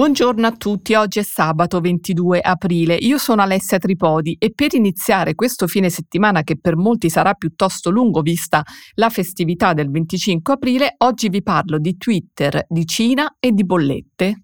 Buongiorno a tutti, oggi è sabato 22 aprile, io sono Alessia Tripodi e per iniziare questo fine settimana che per molti sarà piuttosto lungo vista la festività del 25 aprile, oggi vi parlo di Twitter, di Cina e di bollette.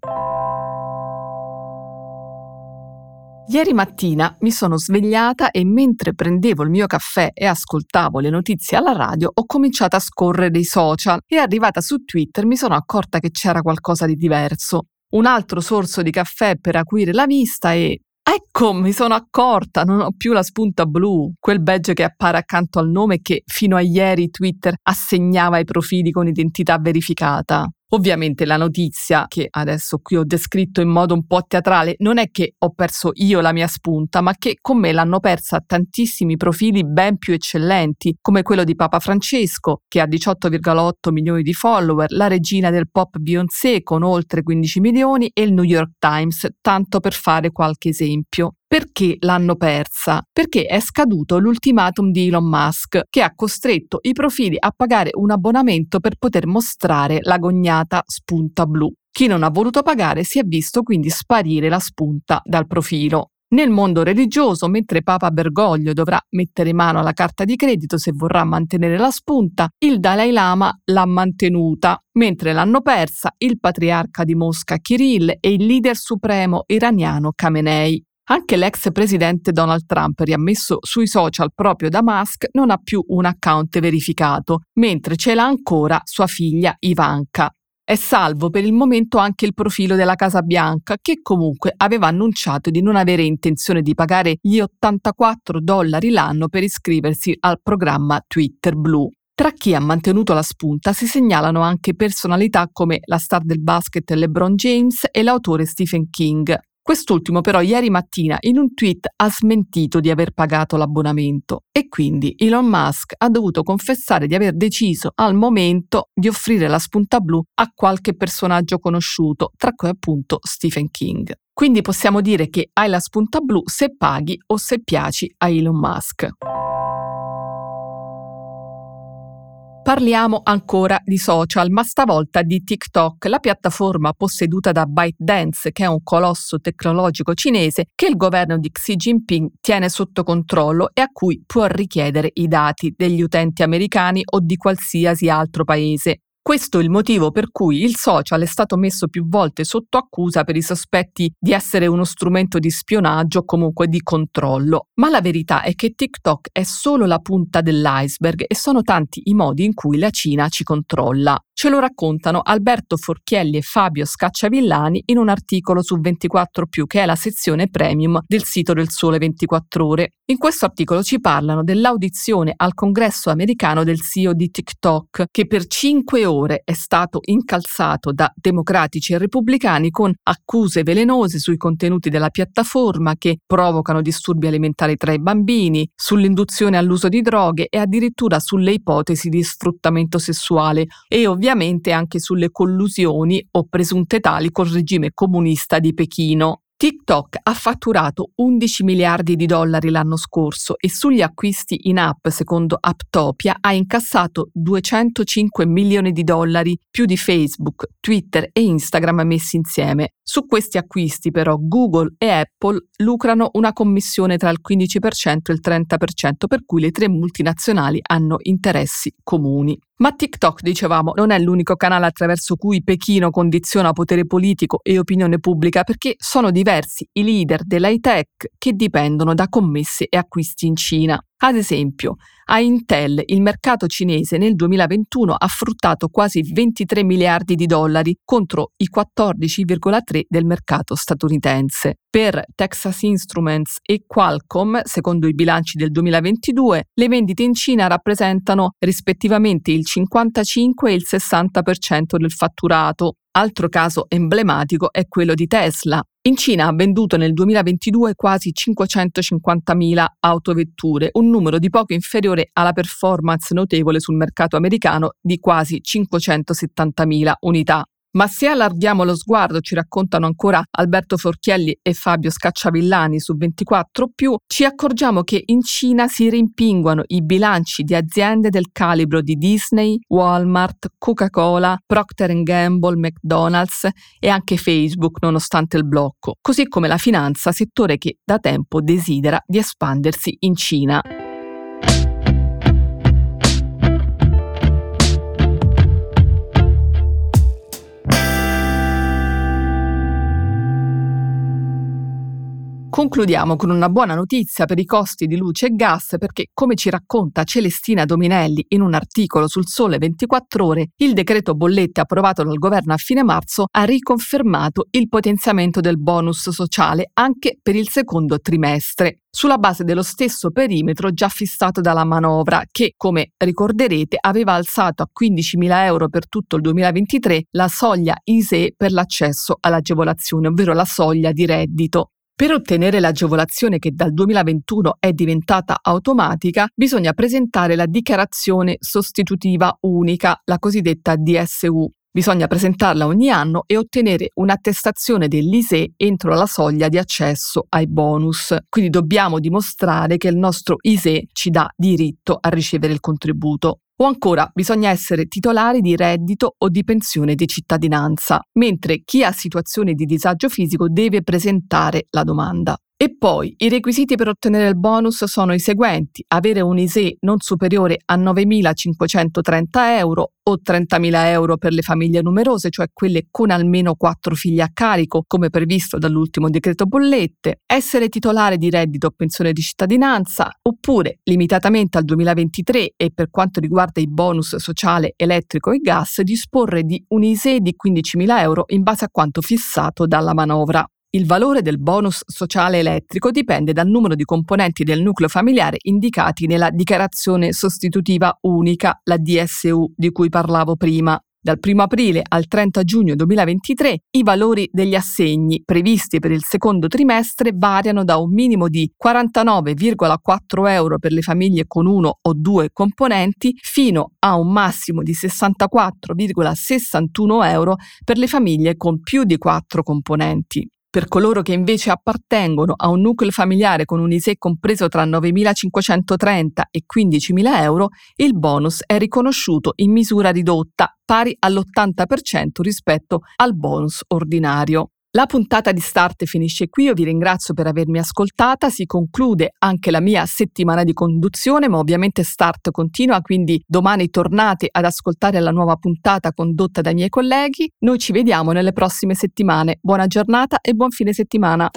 Ieri mattina mi sono svegliata e mentre prendevo il mio caffè e ascoltavo le notizie alla radio ho cominciato a scorrere i social e arrivata su Twitter mi sono accorta che c'era qualcosa di diverso un altro sorso di caffè per acuire la vista e Ecco, mi sono accorta, non ho più la spunta blu, quel badge che appare accanto al nome che fino a ieri Twitter assegnava ai profili con identità verificata. Ovviamente la notizia, che adesso qui ho descritto in modo un po' teatrale, non è che ho perso io la mia spunta, ma che con me l'hanno persa tantissimi profili ben più eccellenti, come quello di Papa Francesco, che ha 18,8 milioni di follower, la regina del pop Beyoncé con oltre 15 milioni e il New York Times, tanto per fare qualche esempio. Perché l'hanno persa? Perché è scaduto l'ultimatum di Elon Musk, che ha costretto i profili a pagare un abbonamento per poter mostrare l'agognata spunta blu. Chi non ha voluto pagare si è visto quindi sparire la spunta dal profilo. Nel mondo religioso, mentre Papa Bergoglio dovrà mettere mano alla carta di credito se vorrà mantenere la spunta, il Dalai Lama l'ha mantenuta, mentre l'hanno persa il patriarca di Mosca Kirill e il leader supremo iraniano Khamenei. Anche l'ex presidente Donald Trump, riammesso sui social proprio da Musk, non ha più un account verificato, mentre ce l'ha ancora sua figlia Ivanka. È salvo per il momento anche il profilo della Casa Bianca, che comunque aveva annunciato di non avere intenzione di pagare gli 84 dollari l'anno per iscriversi al programma Twitter Blue. Tra chi ha mantenuto la spunta si segnalano anche personalità come la star del basket LeBron James e l'autore Stephen King. Quest'ultimo però ieri mattina in un tweet ha smentito di aver pagato l'abbonamento e quindi Elon Musk ha dovuto confessare di aver deciso al momento di offrire la spunta blu a qualche personaggio conosciuto, tra cui appunto Stephen King. Quindi possiamo dire che hai la spunta blu se paghi o se piaci a Elon Musk. Parliamo ancora di social, ma stavolta di TikTok, la piattaforma posseduta da ByteDance, che è un colosso tecnologico cinese che il governo di Xi Jinping tiene sotto controllo e a cui può richiedere i dati degli utenti americani o di qualsiasi altro paese. Questo è il motivo per cui il social è stato messo più volte sotto accusa per i sospetti di essere uno strumento di spionaggio o comunque di controllo. Ma la verità è che TikTok è solo la punta dell'iceberg e sono tanti i modi in cui la Cina ci controlla. Ce lo raccontano Alberto Forchielli e Fabio Scacciavillani in un articolo su 24 che è la sezione premium del sito del Sole 24 Ore. In questo articolo ci parlano dell'audizione al congresso americano del CEO di TikTok, che per cinque ore è stato incalzato da democratici e repubblicani con accuse velenose sui contenuti della piattaforma che provocano disturbi alimentari tra i bambini, sull'induzione all'uso di droghe e addirittura sulle ipotesi di sfruttamento sessuale e ovviamente anche sulle collusioni o presunte tali col regime comunista di Pechino. TikTok ha fatturato 11 miliardi di dollari l'anno scorso e sugli acquisti in app, secondo Apptopia, ha incassato 205 milioni di dollari, più di Facebook, Twitter e Instagram messi insieme. Su questi acquisti però Google e Apple lucrano una commissione tra il 15% e il 30%, per cui le tre multinazionali hanno interessi comuni. Ma TikTok, dicevamo, non è l'unico canale attraverso cui Pechino condiziona potere politico e opinione pubblica perché sono diversi i leader dell'high tech che dipendono da commesse e acquisti in Cina. Ad esempio, a Intel il mercato cinese nel 2021 ha fruttato quasi 23 miliardi di dollari contro i 14,3 del mercato statunitense. Per Texas Instruments e Qualcomm, secondo i bilanci del 2022, le vendite in Cina rappresentano rispettivamente il 55 e il 60% del fatturato. Altro caso emblematico è quello di Tesla, in Cina ha venduto nel 2022 quasi 550.000 autovetture, un numero di poco inferiore alla performance notevole sul mercato americano di quasi 570.000 unità. Ma se allarghiamo lo sguardo, ci raccontano ancora Alberto Forchielli e Fabio Scacciavillani su 24 ci accorgiamo che in Cina si rimpinguano i bilanci di aziende del calibro di Disney, Walmart, Coca-Cola, Procter Gamble, McDonald's e anche Facebook nonostante il blocco, così come la finanza, settore che da tempo desidera di espandersi in Cina. Concludiamo con una buona notizia per i costi di luce e gas perché, come ci racconta Celestina Dominelli in un articolo sul Sole 24 ore, il decreto bollette approvato dal governo a fine marzo ha riconfermato il potenziamento del bonus sociale anche per il secondo trimestre sulla base dello stesso perimetro già fissato dalla manovra, che, come ricorderete, aveva alzato a 15.000 euro per tutto il 2023 la soglia ISE per l'accesso all'agevolazione, ovvero la soglia di reddito. Per ottenere l'agevolazione che dal 2021 è diventata automatica, bisogna presentare la dichiarazione sostitutiva unica, la cosiddetta DSU. Bisogna presentarla ogni anno e ottenere un'attestazione dell'ISE entro la soglia di accesso ai bonus. Quindi dobbiamo dimostrare che il nostro ISE ci dà diritto a ricevere il contributo. O ancora bisogna essere titolari di reddito o di pensione di cittadinanza, mentre chi ha situazioni di disagio fisico deve presentare la domanda. E poi i requisiti per ottenere il bonus sono i seguenti: avere un ISE non superiore a 9.530 euro o 30.000 euro per le famiglie numerose, cioè quelle con almeno 4 figli a carico, come previsto dall'ultimo decreto bollette, essere titolare di reddito o pensione di cittadinanza, oppure limitatamente al 2023 e per quanto riguarda i bonus sociale, elettrico e gas, disporre di un ISE di 15.000 euro in base a quanto fissato dalla manovra. Il valore del bonus sociale elettrico dipende dal numero di componenti del nucleo familiare indicati nella dichiarazione sostitutiva unica, la DSU, di cui parlavo prima. Dal 1 aprile al 30 giugno 2023 i valori degli assegni previsti per il secondo trimestre variano da un minimo di 49,4 euro per le famiglie con uno o due componenti fino a un massimo di 64,61 euro per le famiglie con più di quattro componenti. Per coloro che invece appartengono a un nucleo familiare con un ISE compreso tra 9.530 e 15.000 euro, il bonus è riconosciuto in misura ridotta, pari all'80% rispetto al bonus ordinario. La puntata di Start finisce qui, io vi ringrazio per avermi ascoltata, si conclude anche la mia settimana di conduzione, ma ovviamente Start continua, quindi domani tornate ad ascoltare la nuova puntata condotta dai miei colleghi. Noi ci vediamo nelle prossime settimane. Buona giornata e buon fine settimana.